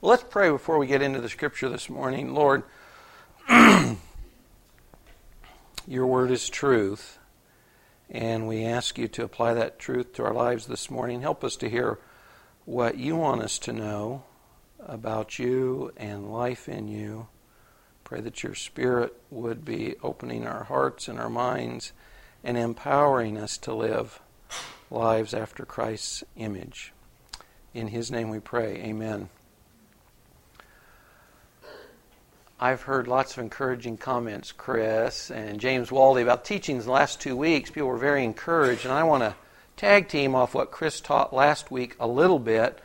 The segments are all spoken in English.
Well, let's pray before we get into the scripture this morning. Lord, your word is truth, and we ask you to apply that truth to our lives this morning. Help us to hear what you want us to know about you and life in you. Pray that your Spirit would be opening our hearts and our minds and empowering us to live lives after Christ's image. In His name we pray. Amen. I've heard lots of encouraging comments, Chris and James Waldy, about teachings the last two weeks. People were very encouraged, and I want to tag team off what Chris taught last week a little bit.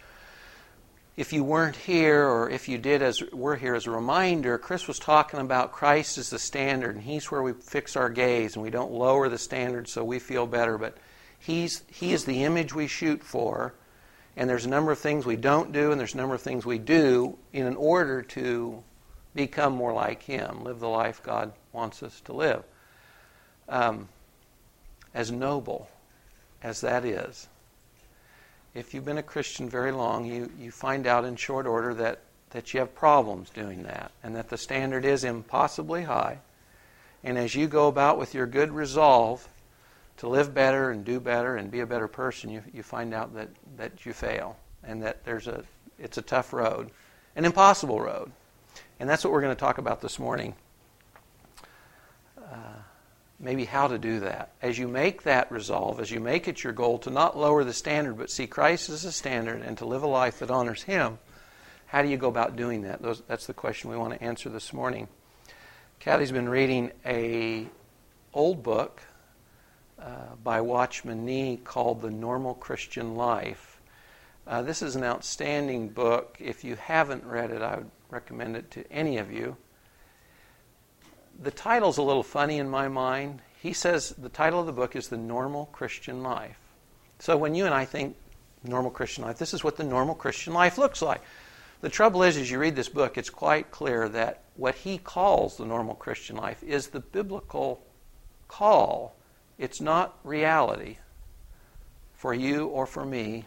If you weren't here, or if you did, as we're here as a reminder, Chris was talking about Christ as the standard, and He's where we fix our gaze, and we don't lower the standard so we feel better, but He's He is the image we shoot for, and there's a number of things we don't do, and there's a number of things we do in an order to become more like Him, live the life God wants us to live. Um, as noble as that is, if you've been a Christian very long, you, you find out in short order that, that you have problems doing that, and that the standard is impossibly high. And as you go about with your good resolve to live better and do better and be a better person, you, you find out that, that you fail and that there's a, it's a tough road, an impossible road. And that's what we're going to talk about this morning. Uh, maybe how to do that. As you make that resolve, as you make it your goal to not lower the standard, but see Christ as a standard and to live a life that honors Him, how do you go about doing that? Those, that's the question we want to answer this morning. Kathy's been reading a old book uh, by Watchman Nee called The Normal Christian Life. Uh, this is an outstanding book. If you haven't read it, I would recommend it to any of you. The title's a little funny in my mind. He says the title of the book is The Normal Christian Life. So when you and I think normal Christian life, this is what the normal Christian life looks like. The trouble is, as you read this book, it's quite clear that what he calls the normal Christian life is the biblical call. It's not reality for you or for me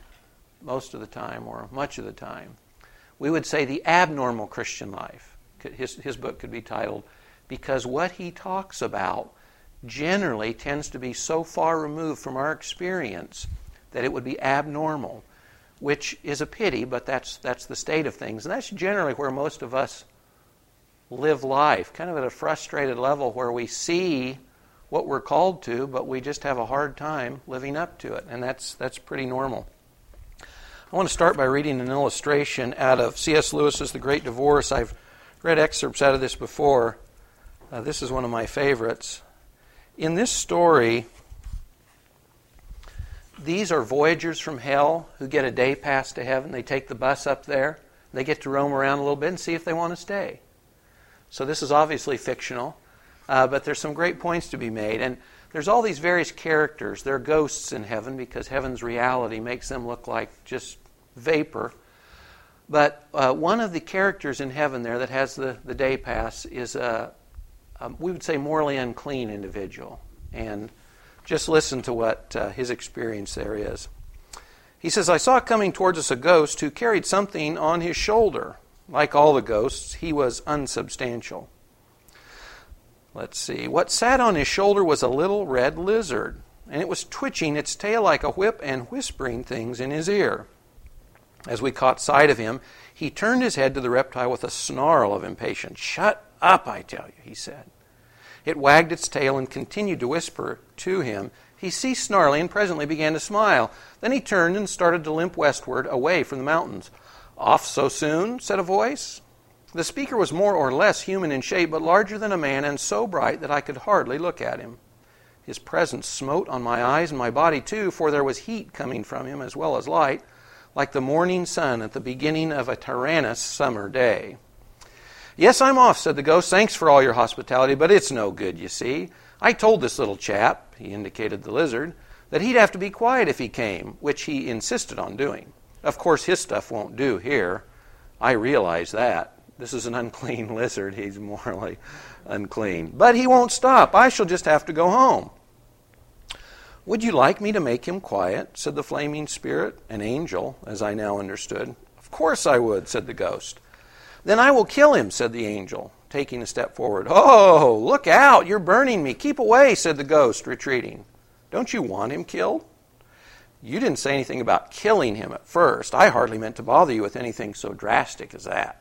most of the time or much of the time we would say the abnormal Christian life. His, his book could be titled, because what he talks about generally tends to be so far removed from our experience that it would be abnormal, which is a pity, but that's, that's the state of things. And that's generally where most of us live life, kind of at a frustrated level where we see what we're called to, but we just have a hard time living up to it. And that's, that's pretty normal. I want to start by reading an illustration out of C.S. Lewis's The Great Divorce. I've read excerpts out of this before. Uh, this is one of my favorites. In this story, these are voyagers from hell who get a day pass to heaven. They take the bus up there. They get to roam around a little bit and see if they want to stay. So this is obviously fictional, uh, but there's some great points to be made. And there's all these various characters. They're ghosts in heaven because heaven's reality makes them look like just vapor. But uh, one of the characters in heaven there that has the, the day pass is a, a, we would say, morally unclean individual. And just listen to what uh, his experience there is. He says, I saw coming towards us a ghost who carried something on his shoulder. Like all the ghosts, he was unsubstantial. Let's see. What sat on his shoulder was a little red lizard, and it was twitching its tail like a whip and whispering things in his ear. As we caught sight of him, he turned his head to the reptile with a snarl of impatience. Shut up, I tell you, he said. It wagged its tail and continued to whisper to him. He ceased snarling and presently began to smile. Then he turned and started to limp westward, away from the mountains. Off so soon? said a voice. The speaker was more or less human in shape, but larger than a man, and so bright that I could hardly look at him. His presence smote on my eyes and my body too, for there was heat coming from him as well as light, like the morning sun at the beginning of a tyrannous summer day. Yes, I'm off, said the ghost. Thanks for all your hospitality, but it's no good, you see. I told this little chap, he indicated the lizard, that he'd have to be quiet if he came, which he insisted on doing. Of course, his stuff won't do here. I realize that. This is an unclean lizard. He's morally unclean. But he won't stop. I shall just have to go home. Would you like me to make him quiet? said the flaming spirit, an angel, as I now understood. Of course I would, said the ghost. Then I will kill him, said the angel, taking a step forward. Oh, look out, you're burning me. Keep away, said the ghost, retreating. Don't you want him killed? You didn't say anything about killing him at first. I hardly meant to bother you with anything so drastic as that.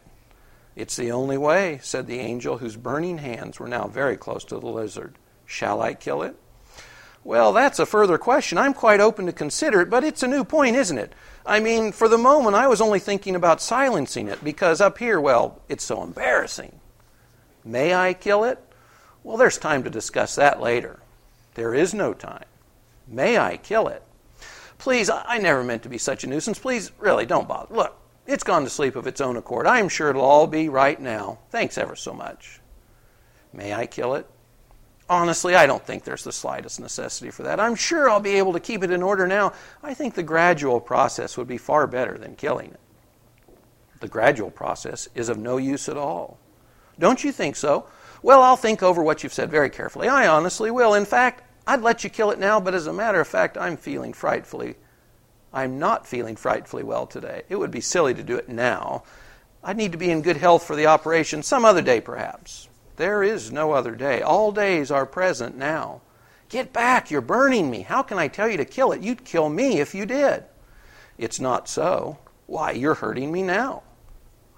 It's the only way, said the angel, whose burning hands were now very close to the lizard. Shall I kill it? Well, that's a further question. I'm quite open to consider it, but it's a new point, isn't it? I mean, for the moment, I was only thinking about silencing it because up here, well, it's so embarrassing. May I kill it? Well, there's time to discuss that later. There is no time. May I kill it? Please, I never meant to be such a nuisance. Please, really, don't bother. Look, it's gone to sleep of its own accord. I am sure it'll all be right now. Thanks ever so much. May I kill it? Honestly, I don't think there's the slightest necessity for that. I'm sure I'll be able to keep it in order now. I think the gradual process would be far better than killing it. The gradual process is of no use at all. Don't you think so? Well, I'll think over what you've said very carefully. I honestly will. In fact, I'd let you kill it now, but as a matter of fact, I'm feeling frightfully. I'm not feeling frightfully well today. It would be silly to do it now. I'd need to be in good health for the operation some other day, perhaps. There is no other day. All days are present now. Get back, you're burning me. How can I tell you to kill it? You'd kill me if you did. It's not so. Why, you're hurting me now.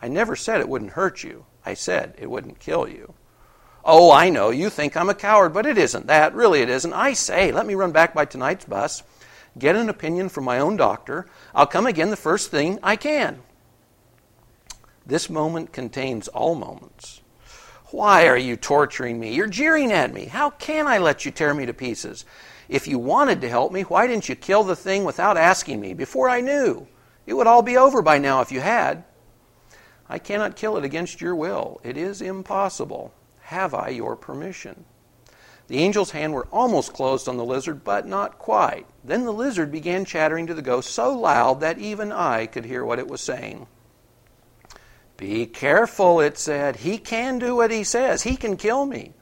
I never said it wouldn't hurt you. I said it wouldn't kill you. Oh, I know, you think I'm a coward, but it isn't that. Really, it isn't. I say, let me run back by tonight's bus, get an opinion from my own doctor. I'll come again the first thing I can. This moment contains all moments. Why are you torturing me? You're jeering at me. How can I let you tear me to pieces? If you wanted to help me, why didn't you kill the thing without asking me before I knew? It would all be over by now if you had. I cannot kill it against your will. It is impossible. Have I your permission? The angel's hand were almost closed on the lizard, but not quite. Then the lizard began chattering to the ghost so loud that even I could hear what it was saying. Be careful, it said. He can do what he says. He can kill me.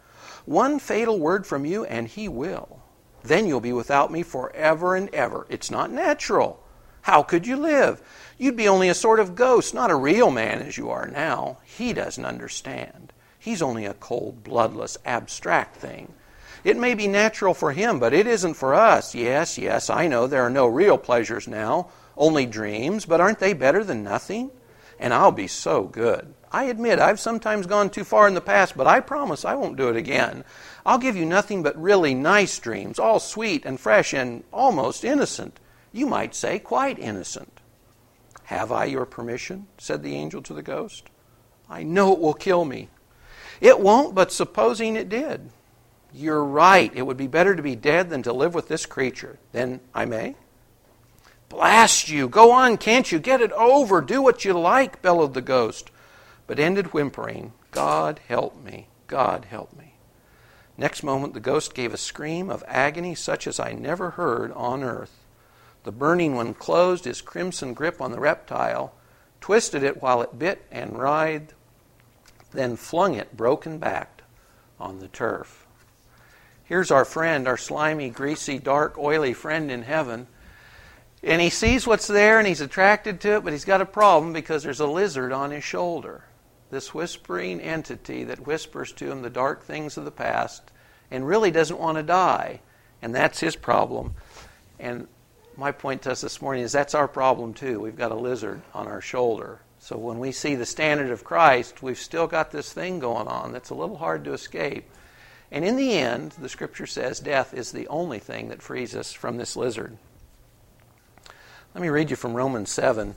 One fatal word from you, and he will. Then you'll be without me forever and ever. It's not natural. How could you live? You'd be only a sort of ghost, not a real man as you are now. He doesn't understand. He's only a cold, bloodless, abstract thing. It may be natural for him, but it isn't for us. Yes, yes, I know there are no real pleasures now, only dreams, but aren't they better than nothing? And I'll be so good. I admit I've sometimes gone too far in the past, but I promise I won't do it again. I'll give you nothing but really nice dreams, all sweet and fresh and almost innocent. You might say quite innocent. Have I your permission? said the angel to the ghost. I know it will kill me, it won't, but supposing it did. You're right. It would be better to be dead than to live with this creature. Then I may? Blast you! Go on, can't you? Get it over. Do what you like, bellowed the ghost, but ended whimpering, God help me. God help me. Next moment, the ghost gave a scream of agony such as I never heard on earth. The burning one closed his crimson grip on the reptile, twisted it while it bit and writhed, then flung it broken backed on the turf. Here's our friend, our slimy, greasy, dark, oily friend in heaven. And he sees what's there and he's attracted to it, but he's got a problem because there's a lizard on his shoulder. This whispering entity that whispers to him the dark things of the past and really doesn't want to die. And that's his problem. And my point to us this morning is that's our problem too. We've got a lizard on our shoulder. So when we see the standard of Christ, we've still got this thing going on that's a little hard to escape. And in the end, the scripture says death is the only thing that frees us from this lizard. Let me read you from Romans 7.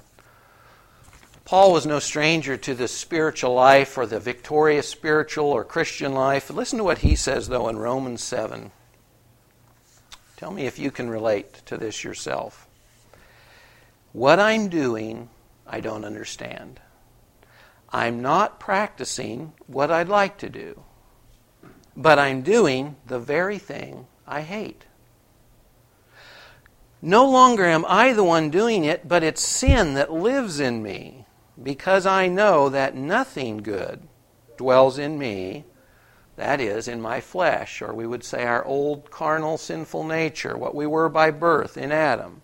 Paul was no stranger to the spiritual life or the victorious spiritual or Christian life. Listen to what he says, though, in Romans 7. Tell me if you can relate to this yourself. What I'm doing I don't understand. I'm not practicing what I'd like to do, but I'm doing the very thing I hate. No longer am I the one doing it, but it's sin that lives in me, because I know that nothing good dwells in me, that is, in my flesh, or we would say our old carnal sinful nature, what we were by birth in Adam.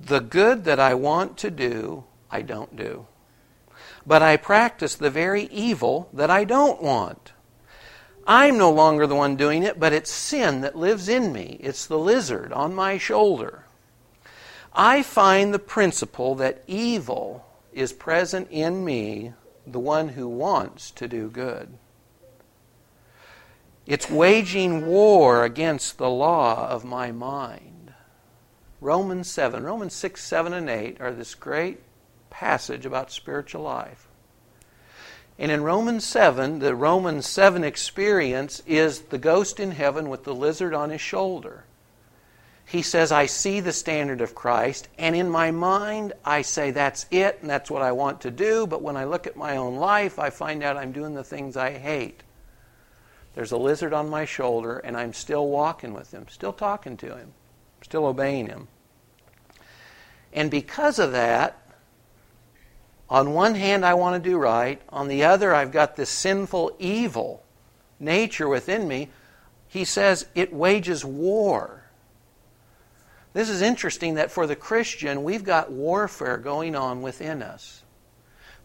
The good that I want to do, I don't do. But I practice the very evil that I don't want. I'm no longer the one doing it, but it's sin that lives in me. It's the lizard on my shoulder. I find the principle that evil is present in me, the one who wants to do good. It's waging war against the law of my mind. Romans 7, Romans 6, 7, and 8 are this great passage about spiritual life. And in Romans 7, the Romans 7 experience is the ghost in heaven with the lizard on his shoulder. He says, I see the standard of Christ, and in my mind, I say, that's it, and that's what I want to do. But when I look at my own life, I find out I'm doing the things I hate. There's a lizard on my shoulder, and I'm still walking with him, still talking to him, still obeying him. And because of that, on one hand, I want to do right. On the other, I've got this sinful, evil nature within me. He says it wages war. This is interesting that for the Christian, we've got warfare going on within us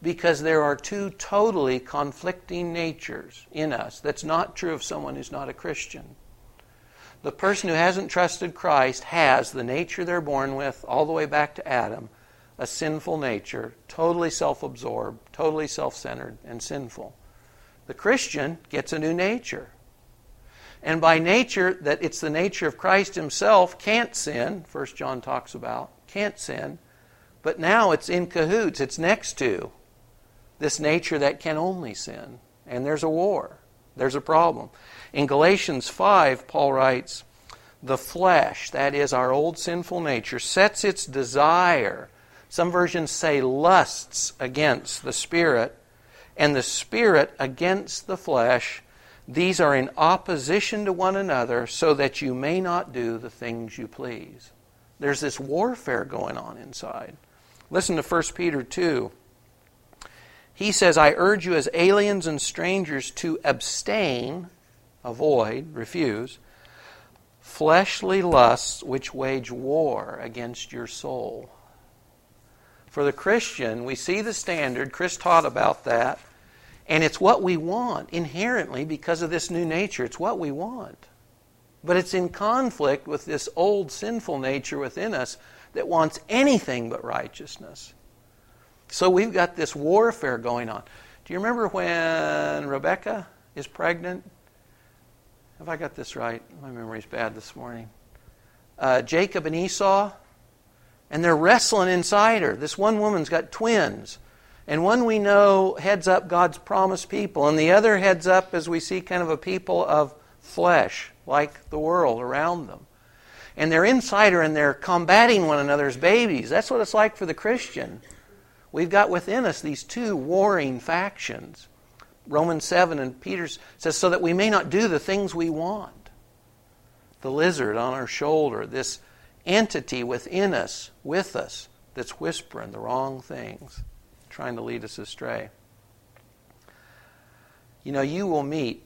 because there are two totally conflicting natures in us. That's not true of someone who's not a Christian. The person who hasn't trusted Christ has the nature they're born with, all the way back to Adam, a sinful nature, totally self absorbed, totally self centered, and sinful. The Christian gets a new nature. And by nature, that it's the nature of Christ himself, can't sin, First John talks about, can't sin. But now it's in cahoots, it's next to this nature that can only sin. And there's a war, there's a problem. In Galatians 5, Paul writes, The flesh, that is our old sinful nature, sets its desire. Some versions say lusts against the Spirit, and the Spirit against the flesh. These are in opposition to one another, so that you may not do the things you please. There's this warfare going on inside. Listen to 1 Peter 2. He says, I urge you as aliens and strangers to abstain, avoid, refuse, fleshly lusts which wage war against your soul. For the Christian, we see the standard. Chris taught about that. And it's what we want inherently because of this new nature. It's what we want. But it's in conflict with this old sinful nature within us that wants anything but righteousness. So we've got this warfare going on. Do you remember when Rebecca is pregnant? Have I got this right? My memory's bad this morning. Uh, Jacob and Esau, and they're wrestling inside her. This one woman's got twins. And one we know heads up God's promised people, and the other heads up, as we see, kind of a people of flesh, like the world around them. And they're inside her and they're combating one another's babies. That's what it's like for the Christian. We've got within us these two warring factions. Romans 7 and Peter says, so that we may not do the things we want. The lizard on our shoulder, this entity within us, with us, that's whispering the wrong things, trying to lead us astray. You know, you will meet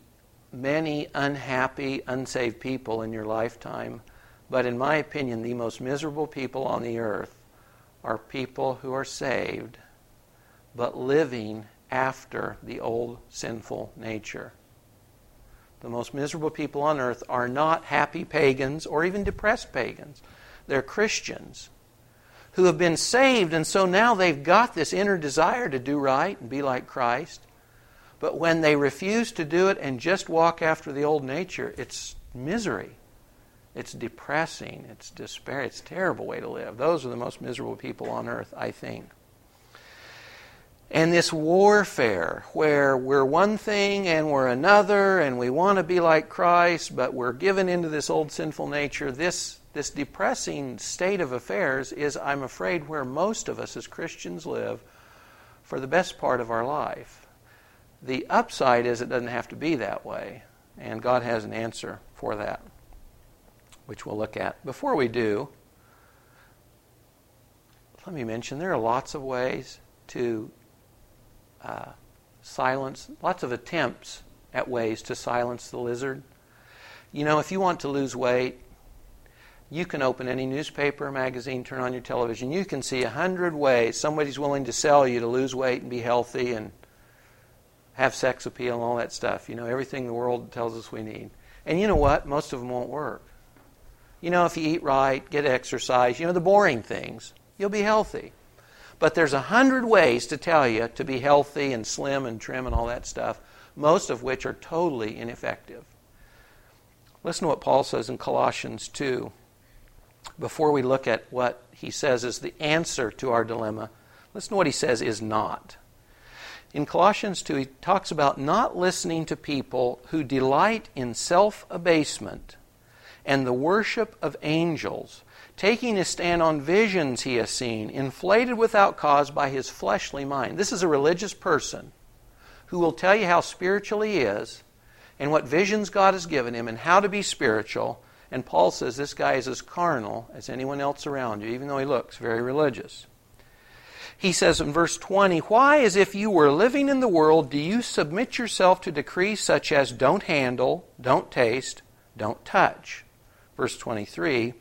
many unhappy, unsaved people in your lifetime, but in my opinion, the most miserable people on the earth are people who are saved, but living after the old sinful nature. The most miserable people on earth are not happy pagans or even depressed pagans. They're Christians who have been saved, and so now they've got this inner desire to do right and be like Christ. But when they refuse to do it and just walk after the old nature, it's misery. It's depressing. It's despair. It's a terrible way to live. Those are the most miserable people on earth, I think. And this warfare where we're one thing and we're another and we want to be like Christ, but we're given into this old sinful nature, this, this depressing state of affairs is, I'm afraid, where most of us as Christians live for the best part of our life. The upside is it doesn't have to be that way, and God has an answer for that which we'll look at. Before we do, let me mention there are lots of ways to uh, silence, lots of attempts at ways to silence the lizard. You know, if you want to lose weight, You can open any newspaper, magazine, turn on your television. You can see a hundred ways somebody's willing to sell you to lose weight and be healthy and have sex appeal and all that stuff. You know, everything the world tells us we need. And you know what? Most of them won't work. You know, if you eat right, get exercise, you know, the boring things, you'll be healthy. But there's a hundred ways to tell you to be healthy and slim and trim and all that stuff, most of which are totally ineffective. Listen to what Paul says in Colossians 2 before we look at what he says is the answer to our dilemma. Listen to what he says is not. In Colossians 2, he talks about not listening to people who delight in self abasement and the worship of angels taking a stand on visions he has seen, inflated without cause by his fleshly mind. This is a religious person who will tell you how spiritual he is and what visions God has given him and how to be spiritual. And Paul says this guy is as carnal as anyone else around you, even though he looks very religious. He says in verse 20, Why, as if you were living in the world, do you submit yourself to decrees such as don't handle, don't taste, don't touch? Verse 23,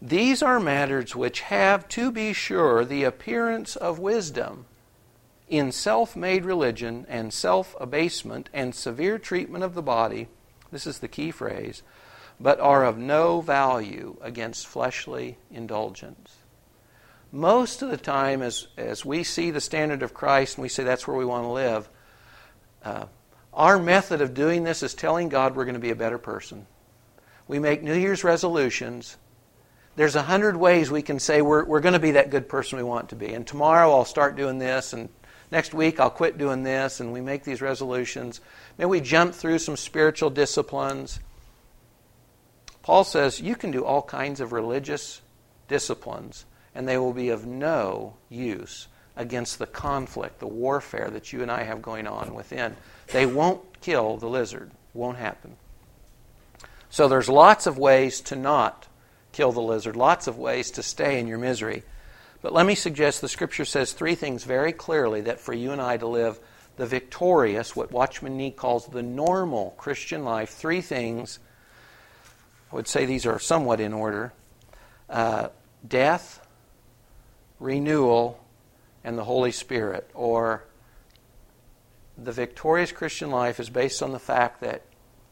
these are matters which have, to be sure, the appearance of wisdom in self made religion and self abasement and severe treatment of the body. This is the key phrase, but are of no value against fleshly indulgence. Most of the time, as, as we see the standard of Christ and we say that's where we want to live, uh, our method of doing this is telling God we're going to be a better person. We make New Year's resolutions there's a hundred ways we can say we're, we're going to be that good person we want to be. And tomorrow I'll start doing this, and next week I'll quit doing this, and we make these resolutions. Maybe we jump through some spiritual disciplines. Paul says you can do all kinds of religious disciplines, and they will be of no use against the conflict, the warfare that you and I have going on within. They won't kill the lizard. Won't happen. So there's lots of ways to not kill the lizard, lots of ways to stay in your misery. But let me suggest the scripture says three things very clearly that for you and I to live the victorious, what Watchman Nee calls the normal Christian life, three things, I would say these are somewhat in order uh, death, renewal, and the Holy Spirit. Or the victorious Christian life is based on the fact that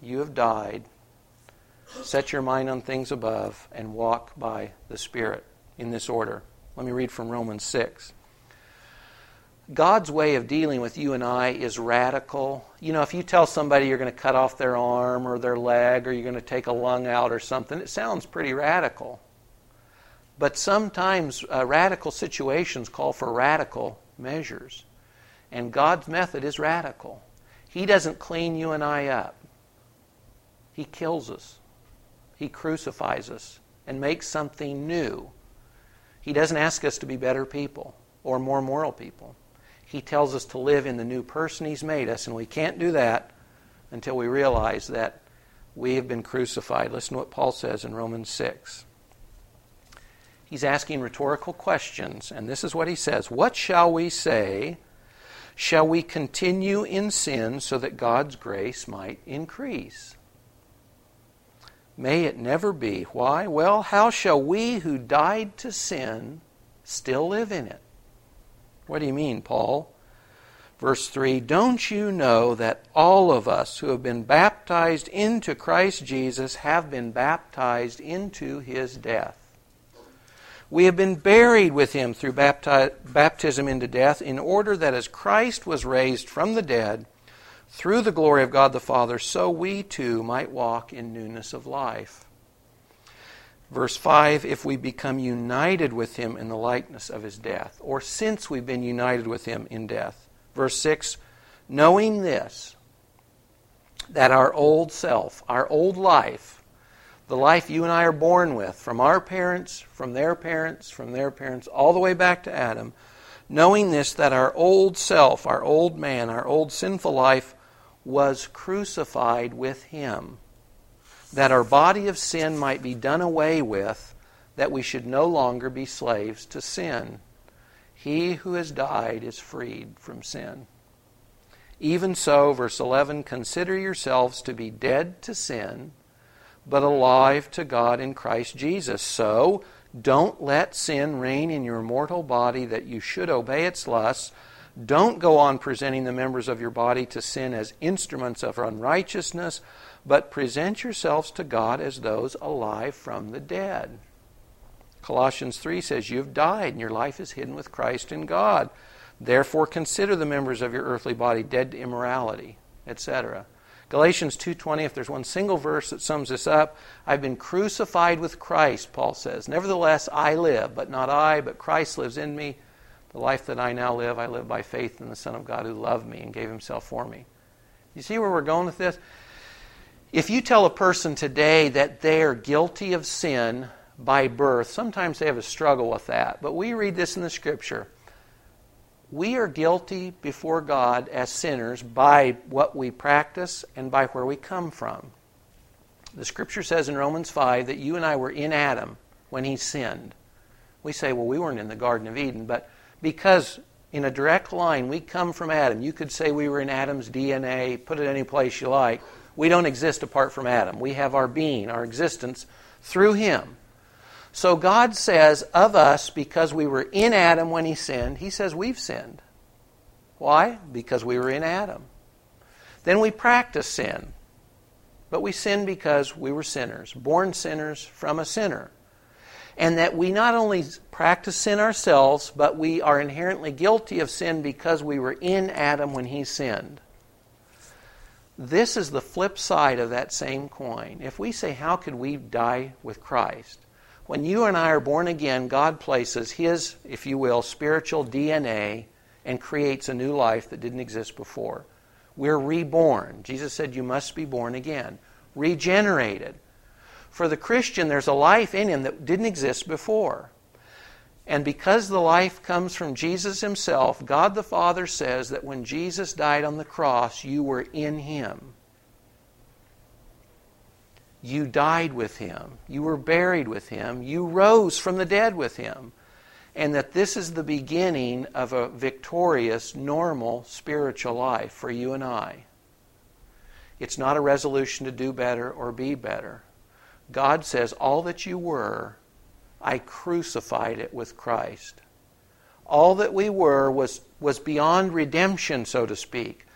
you have died Set your mind on things above and walk by the Spirit in this order. Let me read from Romans 6. God's way of dealing with you and I is radical. You know, if you tell somebody you're going to cut off their arm or their leg or you're going to take a lung out or something, it sounds pretty radical. But sometimes uh, radical situations call for radical measures. And God's method is radical. He doesn't clean you and I up, He kills us. He crucifies us and makes something new. He doesn't ask us to be better people or more moral people. He tells us to live in the new person He's made us, and we can't do that until we realize that we have been crucified. Listen to what Paul says in Romans 6. He's asking rhetorical questions, and this is what he says What shall we say? Shall we continue in sin so that God's grace might increase? May it never be. Why? Well, how shall we who died to sin still live in it? What do you mean, Paul? Verse 3 Don't you know that all of us who have been baptized into Christ Jesus have been baptized into his death? We have been buried with him through bapti- baptism into death, in order that as Christ was raised from the dead through the glory of God the Father, so we too might walk in newness of life. Verse 5 If we become united with him in the likeness of his death, or since we've been united with him in death. Verse 6 Knowing this, that our old self, our old life, the life you and I are born with, from our parents, from their parents, from their parents, all the way back to Adam, knowing this, that our old self, our old man, our old sinful life was crucified with him, that our body of sin might be done away with, that we should no longer be slaves to sin. He who has died is freed from sin. Even so, verse 11, consider yourselves to be dead to sin, but alive to God in Christ Jesus. So, don't let sin reign in your mortal body that you should obey its lusts. Don't go on presenting the members of your body to sin as instruments of unrighteousness, but present yourselves to God as those alive from the dead. Colossians 3 says, You've died, and your life is hidden with Christ in God. Therefore, consider the members of your earthly body dead to immorality, etc. Galatians 2:20 if there's one single verse that sums this up, I've been crucified with Christ, Paul says. Nevertheless, I live, but not I, but Christ lives in me. The life that I now live, I live by faith in the Son of God who loved me and gave himself for me. You see where we're going with this? If you tell a person today that they are guilty of sin by birth, sometimes they have a struggle with that. But we read this in the scripture we are guilty before God as sinners by what we practice and by where we come from. The scripture says in Romans 5 that you and I were in Adam when he sinned. We say, well, we weren't in the Garden of Eden, but because in a direct line we come from Adam, you could say we were in Adam's DNA, put it any place you like. We don't exist apart from Adam. We have our being, our existence through him. So God says of us, because we were in Adam when he sinned, he says we've sinned. Why? Because we were in Adam. Then we practice sin. But we sin because we were sinners, born sinners from a sinner. And that we not only practice sin ourselves, but we are inherently guilty of sin because we were in Adam when he sinned. This is the flip side of that same coin. If we say, How could we die with Christ? When you and I are born again, God places His, if you will, spiritual DNA and creates a new life that didn't exist before. We're reborn. Jesus said, You must be born again. Regenerated. For the Christian, there's a life in him that didn't exist before. And because the life comes from Jesus Himself, God the Father says that when Jesus died on the cross, you were in Him. You died with him. You were buried with him. You rose from the dead with him. And that this is the beginning of a victorious, normal spiritual life for you and I. It's not a resolution to do better or be better. God says, All that you were, I crucified it with Christ. All that we were was, was beyond redemption, so to speak.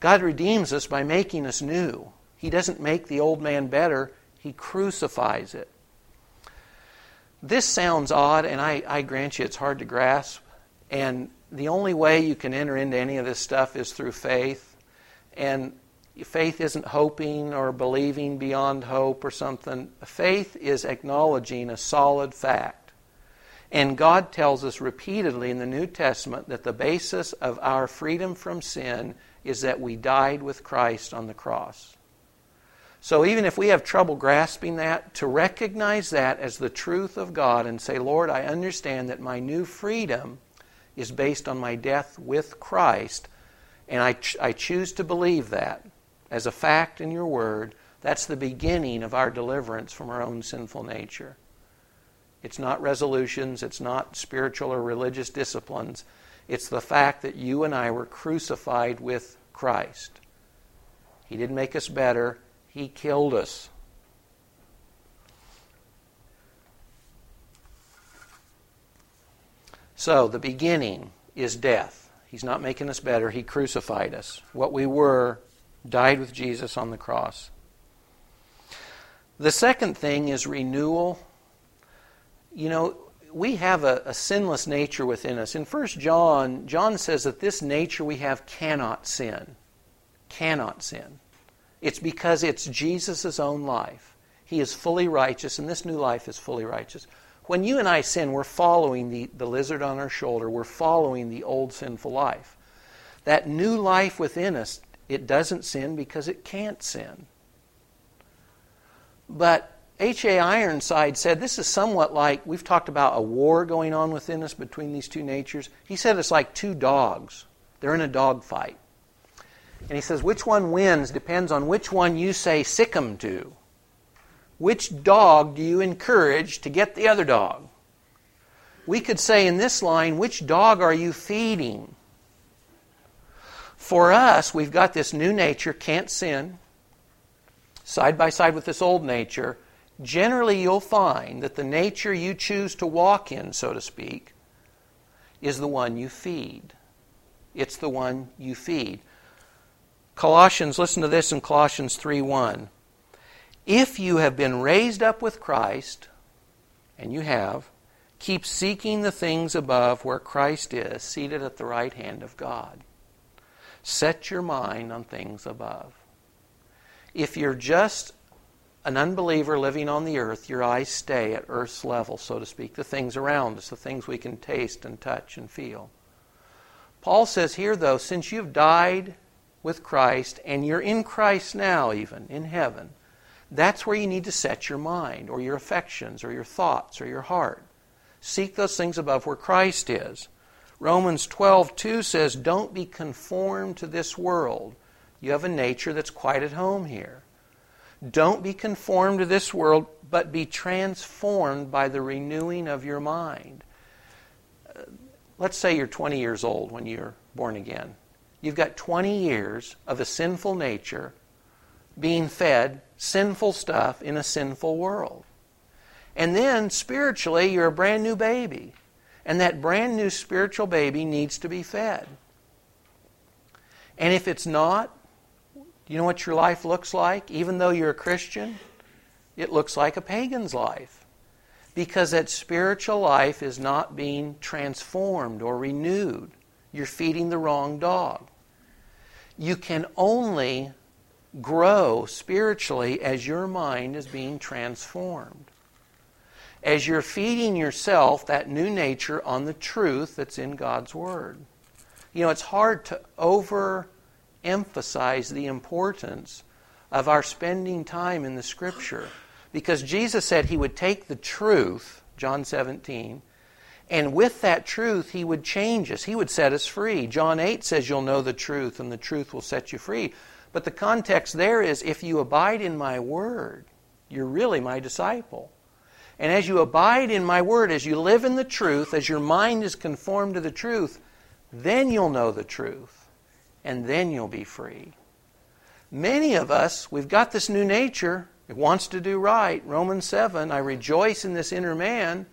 God redeems us by making us new. He doesn't make the old man better, he crucifies it. This sounds odd, and I, I grant you it's hard to grasp. And the only way you can enter into any of this stuff is through faith. And faith isn't hoping or believing beyond hope or something. Faith is acknowledging a solid fact. And God tells us repeatedly in the New Testament that the basis of our freedom from sin is that we died with Christ on the cross. So even if we have trouble grasping that, to recognize that as the truth of God and say, Lord, I understand that my new freedom is based on my death with Christ, and I, ch- I choose to believe that as a fact in your word, that's the beginning of our deliverance from our own sinful nature. It's not resolutions, it's not spiritual or religious disciplines. It's the fact that you and I were crucified with Christ. He didn't make us better, he killed us. So, the beginning is death. He's not making us better. He crucified us. What we were died with Jesus on the cross. The second thing is renewal. You know, we have a, a, sinless nature within us. In 1 John, John says that this nature we have cannot sin. Cannot sin. It's because it's Jesus' own life. He is fully righteous, and this new life is fully righteous. When you and I sin, we're following the, the lizard on our shoulder. We're following the old sinful life. That new life within us, it doesn't sin because it can't sin. But H.A. Ironside said this is somewhat like we've talked about a war going on within us between these two natures. He said it's like two dogs. They're in a dog fight. And he says, which one wins depends on which one you say sick 'em to. Which dog do you encourage to get the other dog? We could say in this line, which dog are you feeding? For us, we've got this new nature, can't sin, side by side with this old nature, generally you'll find that the nature you choose to walk in, so to speak, is the one you feed. It's the one you feed. Colossians, listen to this in Colossians 3 1. If you have been raised up with Christ, and you have, keep seeking the things above where Christ is, seated at the right hand of God. Set your mind on things above. If you're just an unbeliever living on the earth, your eyes stay at earth's level, so to speak, the things around us, the things we can taste and touch and feel. Paul says here, though, since you've died with Christ and you're in Christ now, even in heaven, that's where you need to set your mind or your affections or your thoughts or your heart. Seek those things above where Christ is. Romans 12:2 says, "Don't be conformed to this world." You have a nature that's quite at home here. Don't be conformed to this world, but be transformed by the renewing of your mind. Uh, let's say you're 20 years old when you're born again. You've got 20 years of a sinful nature being fed sinful stuff in a sinful world. And then spiritually, you're a brand new baby. And that brand new spiritual baby needs to be fed. And if it's not, you know what your life looks like? Even though you're a Christian, it looks like a pagan's life. Because that spiritual life is not being transformed or renewed. You're feeding the wrong dog. You can only grow spiritually as your mind is being transformed. As you're feeding yourself that new nature on the truth that's in God's Word. You know, it's hard to overemphasize the importance of our spending time in the Scripture because Jesus said He would take the truth, John 17, and with that truth, He would change us. He would set us free. John 8 says, You'll know the truth, and the truth will set you free. But the context there is if you abide in my word, you're really my disciple. And as you abide in my word, as you live in the truth, as your mind is conformed to the truth, then you'll know the truth. And then you'll be free. Many of us, we've got this new nature. It wants to do right. Romans 7 I rejoice in this inner man,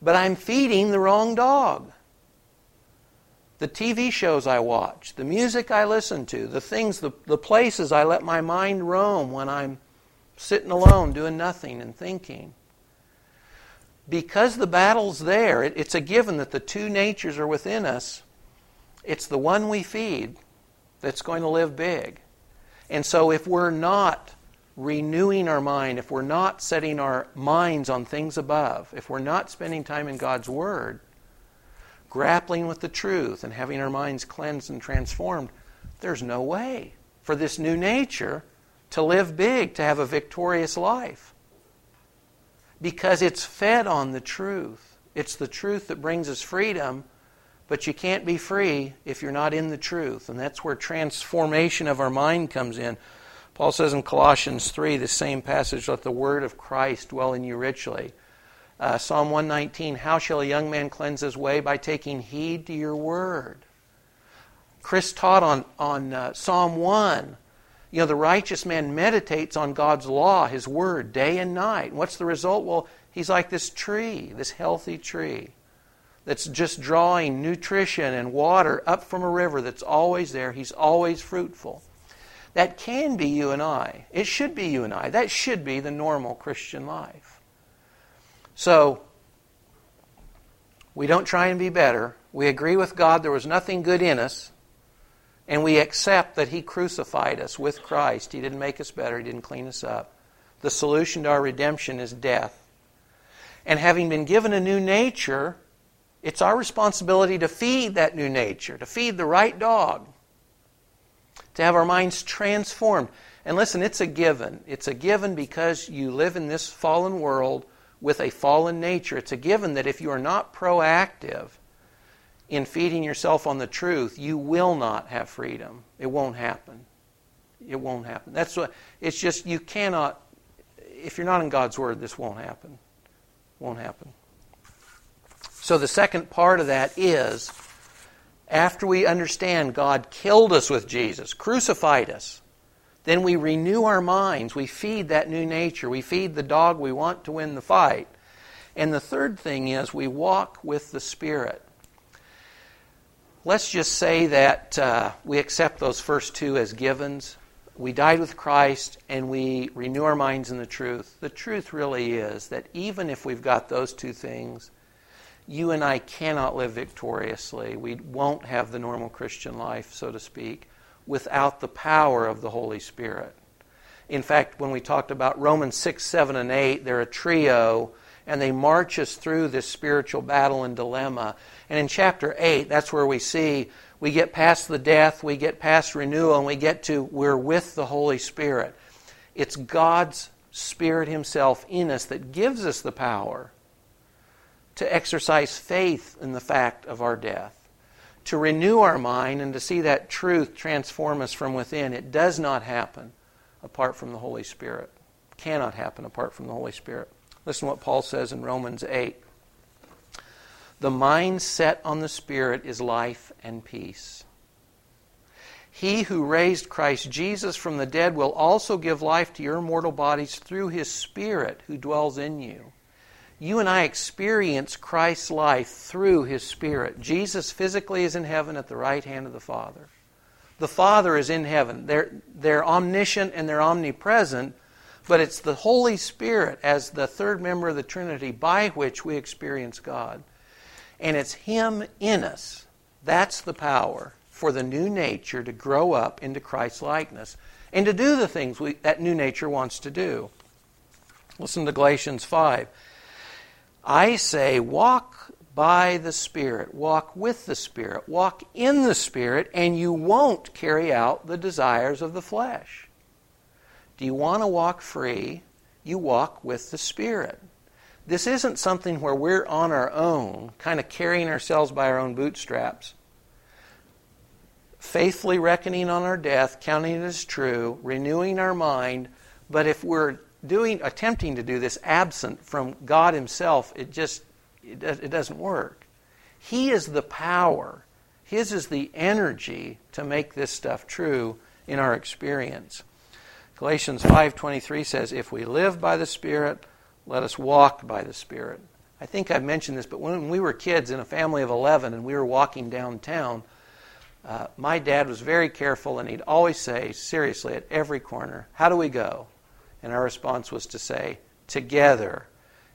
but I'm feeding the wrong dog the TV shows I watch, the music I listen to, the things, the, the places I let my mind roam when I'm sitting alone doing nothing and thinking. Because the battle's there, it, it's a given that the two natures are within us. It's the one we feed that's going to live big. And so if we're not renewing our mind, if we're not setting our minds on things above, if we're not spending time in God's Word, grappling with the truth and having our minds cleansed and transformed, there's no way for this new nature to live big, to have a victorious life. Because it's fed on the truth. It's the truth that brings us freedom, but you can't be free if you're not in the truth. And that's where transformation of our mind comes in. Paul says in Colossians 3, the same passage, let the word of Christ dwell in you richly. Uh, Psalm 119 How shall a young man cleanse his way? By taking heed to your word. Chris taught on, on uh, Psalm 1. You know, the righteous man meditates on God's law, his word, day and night. what's the result? Well, he's like this tree, this healthy tree, that's just drawing nutrition and water up from a river that's always there. He's always fruitful. That can be you and I. It should be you and I. That should be the normal Christian life. So, we don't try and be better. We agree with God there was nothing good in us, and we accept that He crucified us with Christ. He didn't make us better, He didn't clean us up. The solution to our redemption is death. And having been given a new nature, it's our responsibility to feed that new nature, to feed the right dog, to have our minds transformed. And listen, it's a given. It's a given because you live in this fallen world with a fallen nature, it's a given that if you are not proactive in feeding yourself on the truth, you will not have freedom. It won't happen. It won't happen. That's what it's just you cannot if you're not in God's word, this won't happen. Won't happen. So the second part of that is after we understand God killed us with Jesus, crucified us, Then we renew our minds. We feed that new nature. We feed the dog we want to win the fight. And the third thing is we walk with the Spirit. Let's just say that uh, we accept those first two as givens. We died with Christ and we renew our minds in the truth. The truth really is that even if we've got those two things, you and I cannot live victoriously. We won't have the normal Christian life, so to speak without the power of the Holy Spirit. In fact, when we talked about Romans 6, 7, and 8, they're a trio, and they march us through this spiritual battle and dilemma. And in chapter 8, that's where we see we get past the death, we get past renewal, and we get to we're with the Holy Spirit. It's God's Spirit Himself in us that gives us the power to exercise faith in the fact of our death to renew our mind and to see that truth transform us from within. It does not happen apart from the Holy Spirit. Cannot happen apart from the Holy Spirit. Listen to what Paul says in Romans 8. The mind set on the Spirit is life and peace. He who raised Christ Jesus from the dead will also give life to your mortal bodies through his Spirit who dwells in you. You and I experience Christ's life through His Spirit. Jesus physically is in heaven at the right hand of the Father. The Father is in heaven. They're, they're omniscient and they're omnipresent, but it's the Holy Spirit as the third member of the Trinity by which we experience God. And it's Him in us. That's the power for the new nature to grow up into Christ's likeness and to do the things we, that new nature wants to do. Listen to Galatians 5. I say, walk by the Spirit, walk with the Spirit, walk in the Spirit, and you won't carry out the desires of the flesh. Do you want to walk free? You walk with the Spirit. This isn't something where we're on our own, kind of carrying ourselves by our own bootstraps. Faithfully reckoning on our death, counting it as true, renewing our mind, but if we're doing, attempting to do this absent from God Himself, it just it, it doesn't work. He is the power. His is the energy to make this stuff true in our experience. Galatians 5:23 says, "If we live by the Spirit, let us walk by the Spirit." I think I've mentioned this, but when we were kids in a family of 11 and we were walking downtown, uh, my dad was very careful and he'd always say, seriously, at every corner, How do we go? And our response was to say, Together.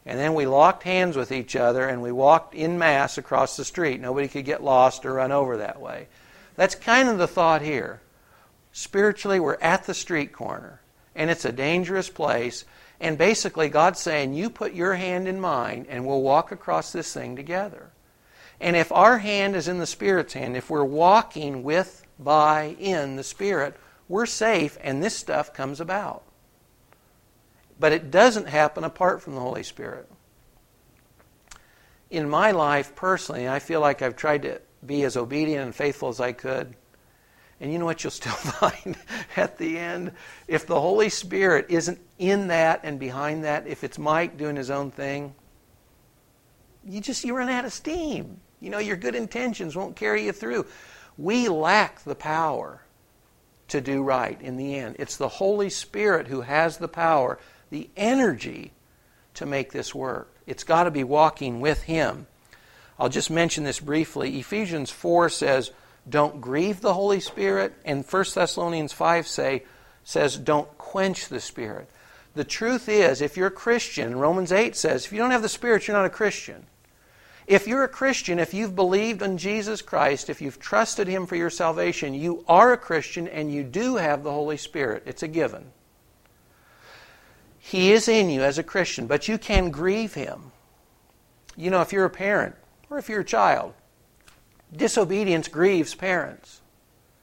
And then we locked hands with each other and we walked in mass across the street. Nobody could get lost or run over that way. That's kind of the thought here. Spiritually, we're at the street corner, and it's a dangerous place. And basically, God's saying, You put your hand in mine, and we'll walk across this thing together. And if our hand is in the Spirit's hand, if we're walking with, by, in the Spirit, we're safe, and this stuff comes about. But it doesn't happen apart from the Holy Spirit. In my life personally, I feel like I've tried to be as obedient and faithful as I could. And you know what you'll still find at the end? If the Holy Spirit isn't in that and behind that, if it's Mike doing his own thing, you just you run out of steam. You know, your good intentions won't carry you through. We lack the power to do right in the end. It's the Holy Spirit who has the power the energy to make this work. It's got to be walking with Him. I'll just mention this briefly. Ephesians 4 says, don't grieve the Holy Spirit, and 1 Thessalonians 5 say, says, don't quench the Spirit. The truth is, if you're a Christian, Romans 8 says, if you don't have the Spirit, you're not a Christian. If you're a Christian, if you've believed in Jesus Christ, if you've trusted Him for your salvation, you are a Christian and you do have the Holy Spirit. It's a given. He is in you as a Christian, but you can grieve him. You know, if you're a parent or if you're a child, disobedience grieves parents.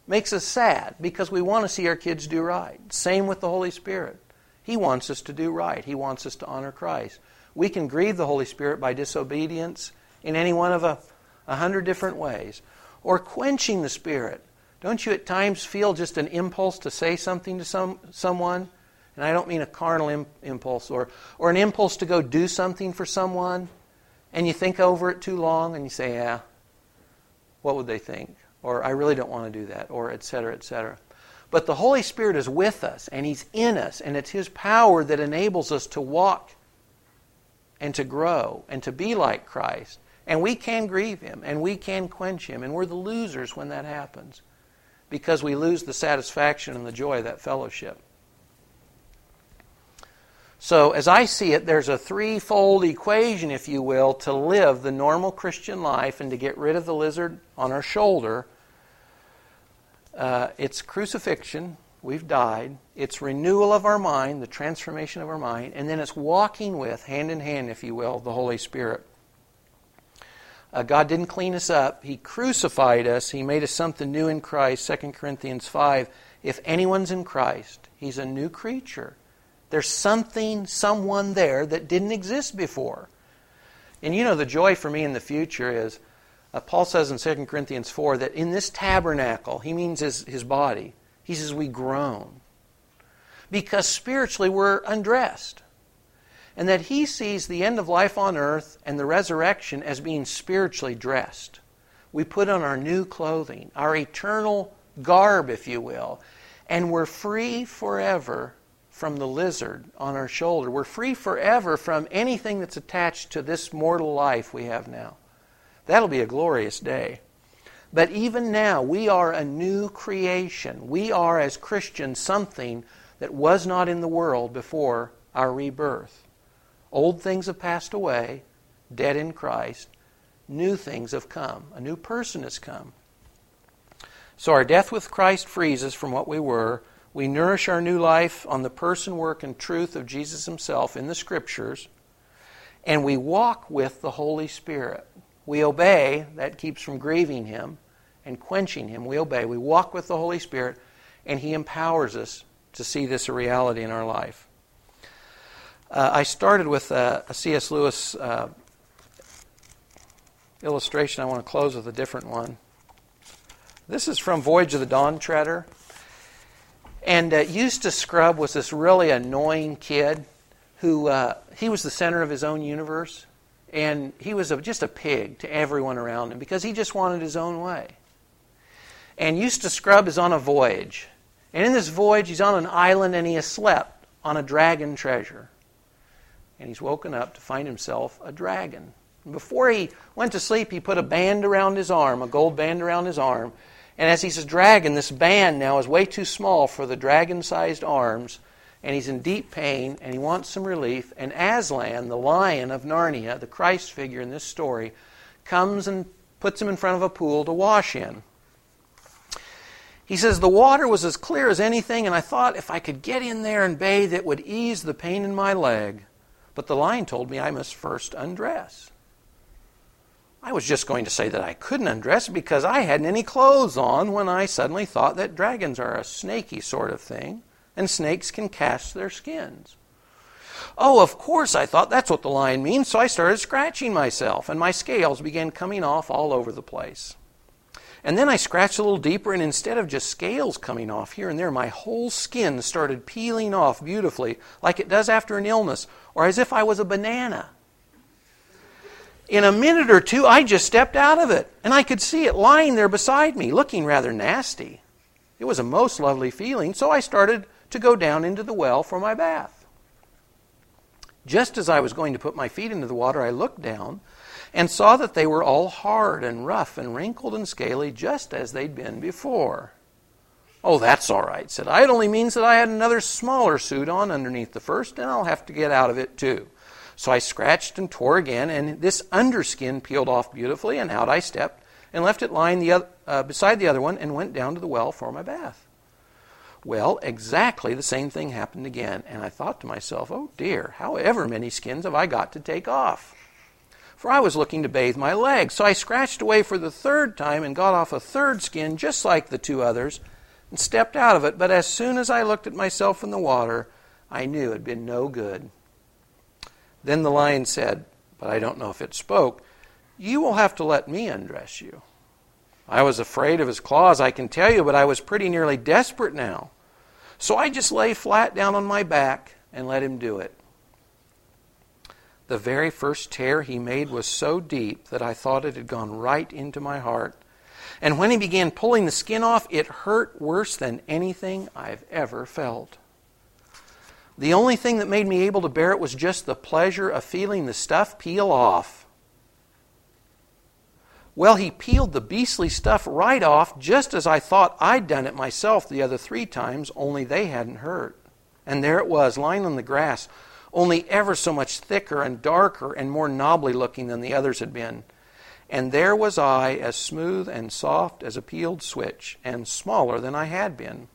Makes us sad because we want to see our kids do right. Same with the Holy Spirit. He wants us to do right. He wants us to honor Christ. We can grieve the Holy Spirit by disobedience in any one of a, a hundred different ways. Or quenching the Spirit. Don't you at times feel just an impulse to say something to some, someone and I don't mean a carnal Im- impulse or, or an impulse to go do something for someone, and you think over it too long and you say, yeah, what would they think? Or I really don't want to do that, or et cetera, et cetera. But the Holy Spirit is with us, and He's in us, and it's His power that enables us to walk and to grow and to be like Christ. And we can grieve Him, and we can quench Him, and we're the losers when that happens because we lose the satisfaction and the joy of that fellowship. So, as I see it, there's a threefold equation, if you will, to live the normal Christian life and to get rid of the lizard on our shoulder. Uh, it's crucifixion, we've died. It's renewal of our mind, the transformation of our mind. And then it's walking with, hand in hand, if you will, the Holy Spirit. Uh, God didn't clean us up. He crucified us. He made us something new in Christ. 2 Corinthians 5. If anyone's in Christ, he's a new creature. There's something, someone there that didn't exist before. And you know, the joy for me in the future is uh, Paul says in 2 Corinthians 4 that in this tabernacle, he means his, his body, he says we groan. Because spiritually we're undressed. And that he sees the end of life on earth and the resurrection as being spiritually dressed. We put on our new clothing, our eternal garb, if you will, and we're free forever from the lizard on our shoulder. We're free forever from anything that's attached to this mortal life we have now. That'll be a glorious day. But even now, we are a new creation. We are, as Christians, something that was not in the world before our rebirth. Old things have passed away, dead in Christ. New things have come. A new person has come. So our death with Christ frees us from what we were. We nourish our new life on the person, work, and truth of Jesus Himself in the Scriptures, and we walk with the Holy Spirit. We obey, that keeps from grieving Him and quenching Him. We obey. We walk with the Holy Spirit, and He empowers us to see this a reality in our life. Uh, I started with a, a C.S. Lewis uh, illustration. I want to close with a different one. This is from Voyage of the Dawn Treader. And uh, Eustace Scrubb was this really annoying kid who uh, he was the center of his own universe, and he was a, just a pig to everyone around him because he just wanted his own way. And Eustace Scrubb is on a voyage, and in this voyage he's on an island and he has slept on a dragon treasure, and he's woken up to find himself a dragon. Before he went to sleep, he put a band around his arm, a gold band around his arm, and as he's a dragon, this band now is way too small for the dragon sized arms, and he's in deep pain, and he wants some relief. And Aslan, the lion of Narnia, the Christ figure in this story, comes and puts him in front of a pool to wash in. He says, The water was as clear as anything, and I thought if I could get in there and bathe, it would ease the pain in my leg. But the lion told me I must first undress. I was just going to say that I couldn't undress because I hadn't any clothes on when I suddenly thought that dragons are a snaky sort of thing, and snakes can cast their skins. Oh, of course, I thought that's what the lion means, so I started scratching myself, and my scales began coming off all over the place. And then I scratched a little deeper, and instead of just scales coming off here and there, my whole skin started peeling off beautifully, like it does after an illness, or as if I was a banana in a minute or two, I just stepped out of it, and I could see it lying there beside me, looking rather nasty. It was a most lovely feeling, so I started to go down into the well for my bath. Just as I was going to put my feet into the water, I looked down and saw that they were all hard and rough and wrinkled and scaly, just as they'd been before. Oh, that's all right, said I. It only means that I had another smaller suit on underneath the first, and I'll have to get out of it too. So I scratched and tore again, and this underskin peeled off beautifully, and out I stepped and left it lying the, uh, beside the other one and went down to the well for my bath. Well, exactly the same thing happened again, and I thought to myself, oh dear, however many skins have I got to take off? For I was looking to bathe my legs, so I scratched away for the third time and got off a third skin just like the two others and stepped out of it. But as soon as I looked at myself in the water, I knew it had been no good. Then the lion said, but I don't know if it spoke, You will have to let me undress you. I was afraid of his claws, I can tell you, but I was pretty nearly desperate now. So I just lay flat down on my back and let him do it. The very first tear he made was so deep that I thought it had gone right into my heart. And when he began pulling the skin off, it hurt worse than anything I've ever felt. The only thing that made me able to bear it was just the pleasure of feeling the stuff peel off. Well, he peeled the beastly stuff right off just as I thought I'd done it myself the other three times, only they hadn't hurt. And there it was, lying on the grass, only ever so much thicker and darker and more knobbly looking than the others had been. And there was I, as smooth and soft as a peeled switch, and smaller than I had been.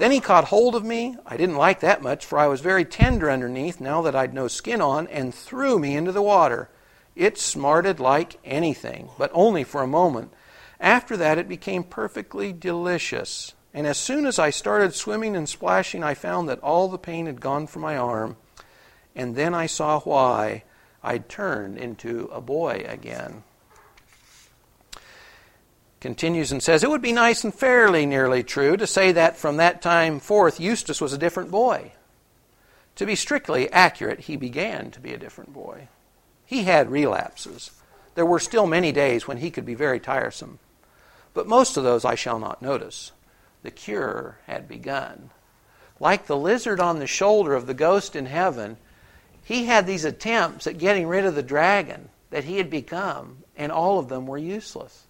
Then he caught hold of me. I didn't like that much, for I was very tender underneath now that I'd no skin on, and threw me into the water. It smarted like anything, but only for a moment. After that, it became perfectly delicious. And as soon as I started swimming and splashing, I found that all the pain had gone from my arm. And then I saw why I'd turned into a boy again continues and says, It would be nice and fairly nearly true to say that from that time forth Eustace was a different boy. To be strictly accurate, he began to be a different boy. He had relapses. There were still many days when he could be very tiresome, but most of those I shall not notice. The cure had begun. Like the lizard on the shoulder of the ghost in heaven, he had these attempts at getting rid of the dragon that he had become, and all of them were useless.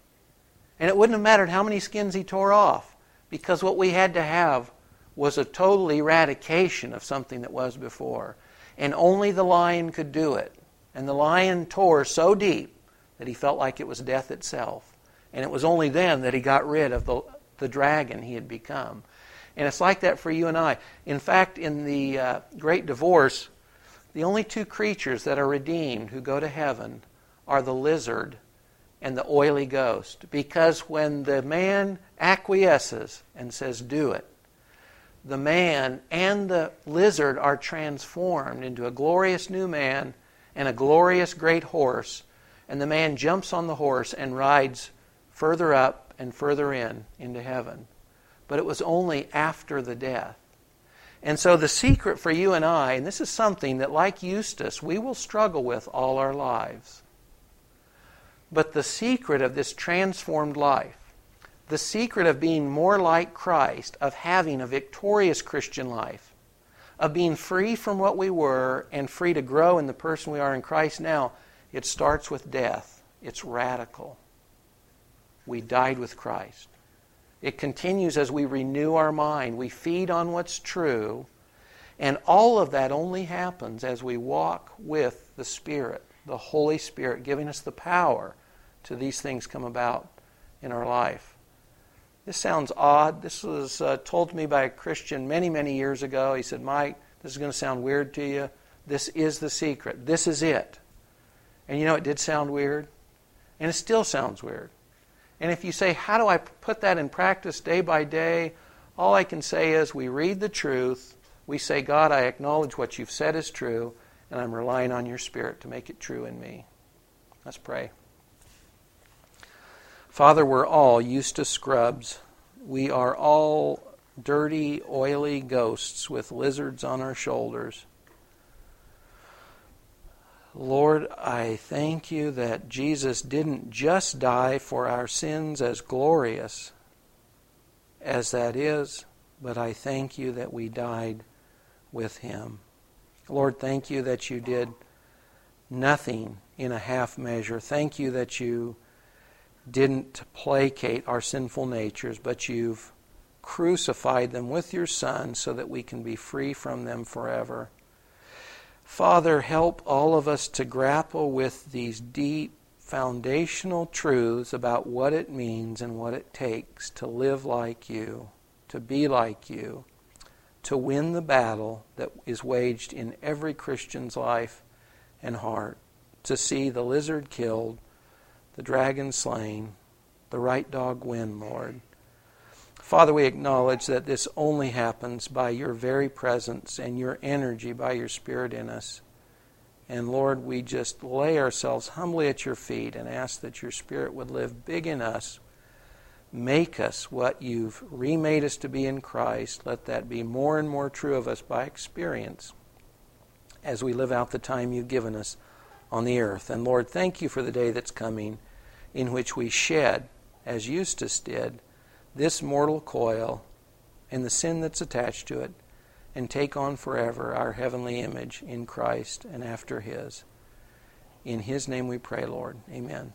And it wouldn't have mattered how many skins he tore off, because what we had to have was a total eradication of something that was before. And only the lion could do it. And the lion tore so deep that he felt like it was death itself. And it was only then that he got rid of the, the dragon he had become. And it's like that for you and I. In fact, in the uh, great divorce, the only two creatures that are redeemed who go to heaven are the lizard and the oily ghost. Because when the man acquiesces and says, Do it, the man and the lizard are transformed into a glorious new man and a glorious great horse. And the man jumps on the horse and rides further up and further in into heaven. But it was only after the death. And so the secret for you and I, and this is something that, like Eustace, we will struggle with all our lives but the secret of this transformed life, the secret of being more like Christ, of having a victorious Christian life, of being free from what we were and free to grow in the person we are in Christ now, it starts with death. It's radical. We died with Christ. It continues as we renew our mind. We feed on what's true. And all of that only happens as we walk with the Spirit, the Holy Spirit, giving us the power to these things come about in our life. This sounds odd. This was uh, told to me by a Christian many, many years ago. He said, Mike, this is going to sound weird to you. This is the secret. This is it. And you know, it did sound weird. And it still sounds weird. And if you say, How do I put that in practice day by day? All I can say is, we read the truth. We say, God, I acknowledge what you've said is true, and I'm relying on your Spirit to make it true in me. Let's pray. Father, we're all Eustace Scrubbs. We are all dirty, oily ghosts with lizards on our shoulders. Lord, I thank you that Jesus didn't just die for our sins, as glorious as that is, but I thank you that we died with him. Lord, thank you that you did nothing in a half measure. Thank you that you didn't placate our sinful natures, but you've crucified them with your Son so that we can be free from them forever. Father, help all of us to grapple with these deep foundational truths about what it means and what it takes to live like you, to be like you, to win the battle that is waged in every Christian's life and heart, to see the lizard killed the dragon slain, the right dog win, Lord. Father, we acknowledge that this only happens by your very presence and your energy, by your Spirit in us. And Lord, we just lay ourselves humbly at your feet and ask that your Spirit would live big in us. Make us what you've remade us to be in Christ. Let that be more and more true of us by experience as we live out the time you've given us on the earth. And Lord, thank you for the day that's coming in which we shed as Eustace did, this mortal coil and the sin that's attached to it, and take on forever our heavenly image in Christ and after His. In His name we pray, Lord. Amen.